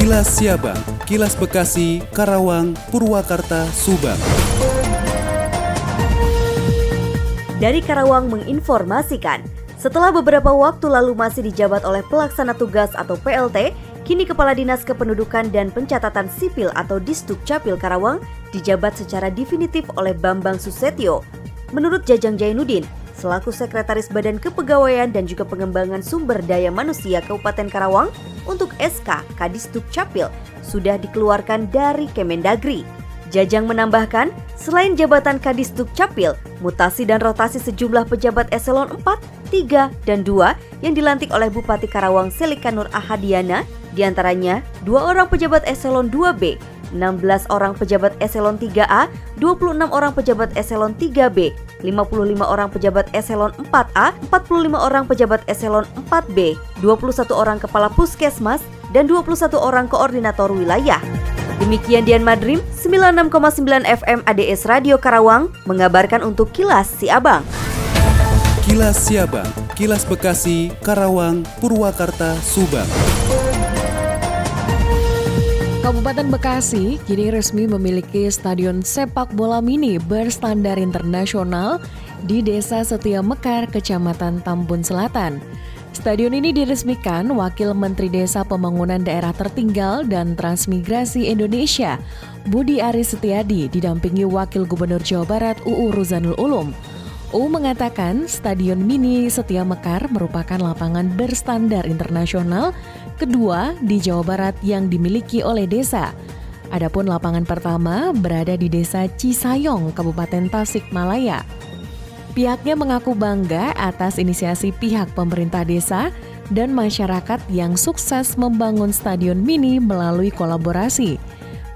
Kilas Siabang, Kilas Bekasi, Karawang, Purwakarta, Subang. Dari Karawang menginformasikan, setelah beberapa waktu lalu masih dijabat oleh pelaksana tugas atau PLT, kini Kepala Dinas Kependudukan dan Pencatatan Sipil atau Disduk Capil Karawang dijabat secara definitif oleh Bambang Susetio. Menurut Jajang Jainuddin, selaku Sekretaris Badan Kepegawaian dan juga Pengembangan Sumber Daya Manusia Kabupaten Karawang untuk SK Kadisduk Capil sudah dikeluarkan dari Kemendagri. Jajang menambahkan, selain jabatan Kadisduk Capil, mutasi dan rotasi sejumlah pejabat eselon 4, 3, dan 2 yang dilantik oleh Bupati Karawang Selikanur Ahadiana, di antaranya dua orang pejabat eselon 2B 16 orang pejabat eselon 3A, 26 orang pejabat eselon 3B, 55 orang pejabat eselon 4A, 45 orang pejabat eselon 4B, 21 orang kepala puskesmas, dan 21 orang koordinator wilayah. Demikian Dian Madrim, 96,9 FM ADS Radio Karawang, mengabarkan untuk Kilas Si Abang. Kilas Siabang, Kilas Bekasi, Karawang, Purwakarta, Subang. Kabupaten Bekasi kini resmi memiliki stadion sepak bola mini berstandar internasional di Desa Setia Mekar, Kecamatan Tambun Selatan. Stadion ini diresmikan Wakil Menteri Desa Pembangunan Daerah Tertinggal dan Transmigrasi Indonesia, Budi Aris Setiadi, didampingi Wakil Gubernur Jawa Barat UU Ruzanul Ulum. U mengatakan Stadion Mini Setia Mekar merupakan lapangan berstandar internasional kedua di Jawa Barat yang dimiliki oleh desa. Adapun lapangan pertama berada di Desa Cisayong, Kabupaten Tasikmalaya. Pihaknya mengaku bangga atas inisiasi pihak pemerintah desa dan masyarakat yang sukses membangun stadion mini melalui kolaborasi.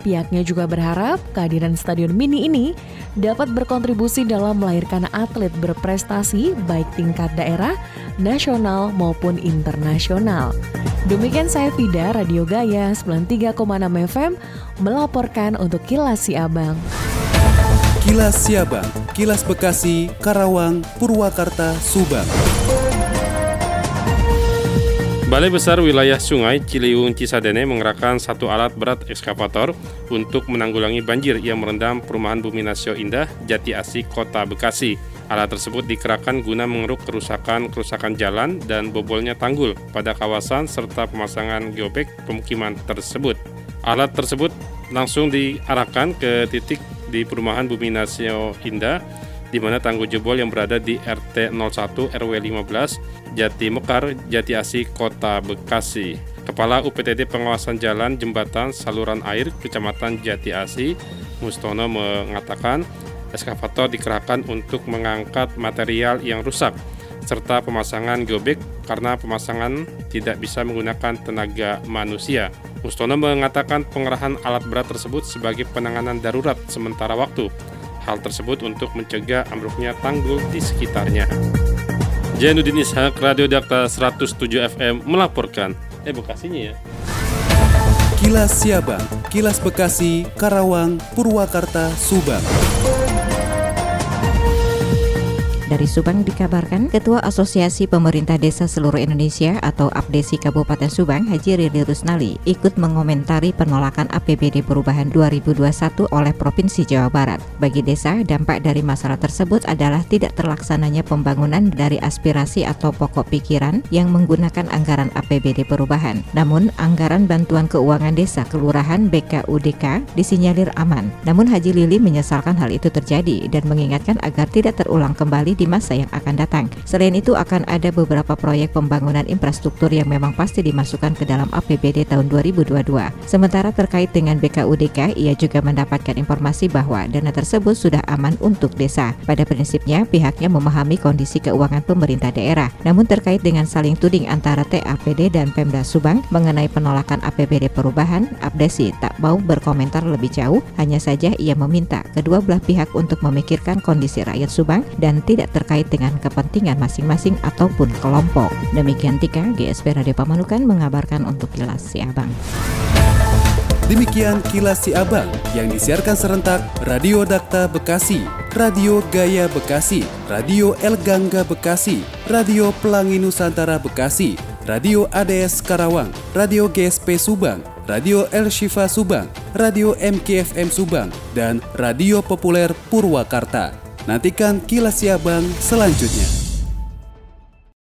Pihaknya juga berharap kehadiran stadion mini ini dapat berkontribusi dalam melahirkan atlet berprestasi baik tingkat daerah, nasional maupun internasional. Demikian saya Fida, Radio Gaya 93,6 FM melaporkan untuk Kilas Si Abang. Kilas Siabang, Kilas Bekasi, Karawang, Purwakarta, Subang. Balai Besar Wilayah Sungai Ciliwung Cisadene mengerahkan satu alat berat ekskavator untuk menanggulangi banjir yang merendam perumahan Bumi Nasio Indah, Jati Asih, Kota Bekasi. Alat tersebut dikerahkan guna mengeruk kerusakan-kerusakan jalan dan bobolnya tanggul pada kawasan serta pemasangan geobek pemukiman tersebut. Alat tersebut langsung diarahkan ke titik di perumahan Bumi Nasio Indah di mana tanggul jebol yang berada di RT 01 RW 15 Jati Mekar, Jati Asih, Kota Bekasi. Kepala UPTD Pengawasan Jalan Jembatan Saluran Air Kecamatan Jati Asih, Mustono mengatakan eskavator dikerahkan untuk mengangkat material yang rusak serta pemasangan geobek karena pemasangan tidak bisa menggunakan tenaga manusia. Mustono mengatakan pengerahan alat berat tersebut sebagai penanganan darurat sementara waktu Hal tersebut untuk mencegah ambruknya tanggul di sekitarnya. Jainuddin Ishak, Radio Dakta 107 FM melaporkan. Eh, Bekasinya ya. Kilas Siabang, Kilas Bekasi, Karawang, Purwakarta, Subang. Dari Subang dikabarkan, Ketua Asosiasi Pemerintah Desa Seluruh Indonesia atau APDESI Kabupaten Subang, Haji Rili Rusnali, ikut mengomentari penolakan APBD perubahan 2021 oleh Provinsi Jawa Barat. Bagi desa, dampak dari masalah tersebut adalah tidak terlaksananya pembangunan dari aspirasi atau pokok pikiran yang menggunakan anggaran APBD perubahan. Namun, anggaran bantuan keuangan desa kelurahan BKUDK disinyalir aman. Namun Haji Lili menyesalkan hal itu terjadi dan mengingatkan agar tidak terulang kembali di masa yang akan datang. Selain itu akan ada beberapa proyek pembangunan infrastruktur yang memang pasti dimasukkan ke dalam APBD tahun 2022. Sementara terkait dengan BKUDK, ia juga mendapatkan informasi bahwa dana tersebut sudah aman untuk desa. Pada prinsipnya, pihaknya memahami kondisi keuangan pemerintah daerah. Namun terkait dengan saling tuding antara TAPD dan Pemda Subang mengenai penolakan APBD perubahan, Abdesi tak mau berkomentar lebih jauh, hanya saja ia meminta kedua belah pihak untuk memikirkan kondisi rakyat Subang dan tidak terkait dengan kepentingan masing-masing ataupun kelompok. Demikian Tika, GSP Radio Pamanukan mengabarkan untuk Kilas Si Abang. Demikian kilas si abang yang disiarkan serentak Radio Dakta Bekasi, Radio Gaya Bekasi, Radio El Gangga Bekasi, Radio Pelangi Nusantara Bekasi, Radio ADS Karawang, Radio GSP Subang, Radio El Shifa Subang, Radio MKFM Subang, dan Radio Populer Purwakarta. Nantikan kilas Siabang selanjutnya.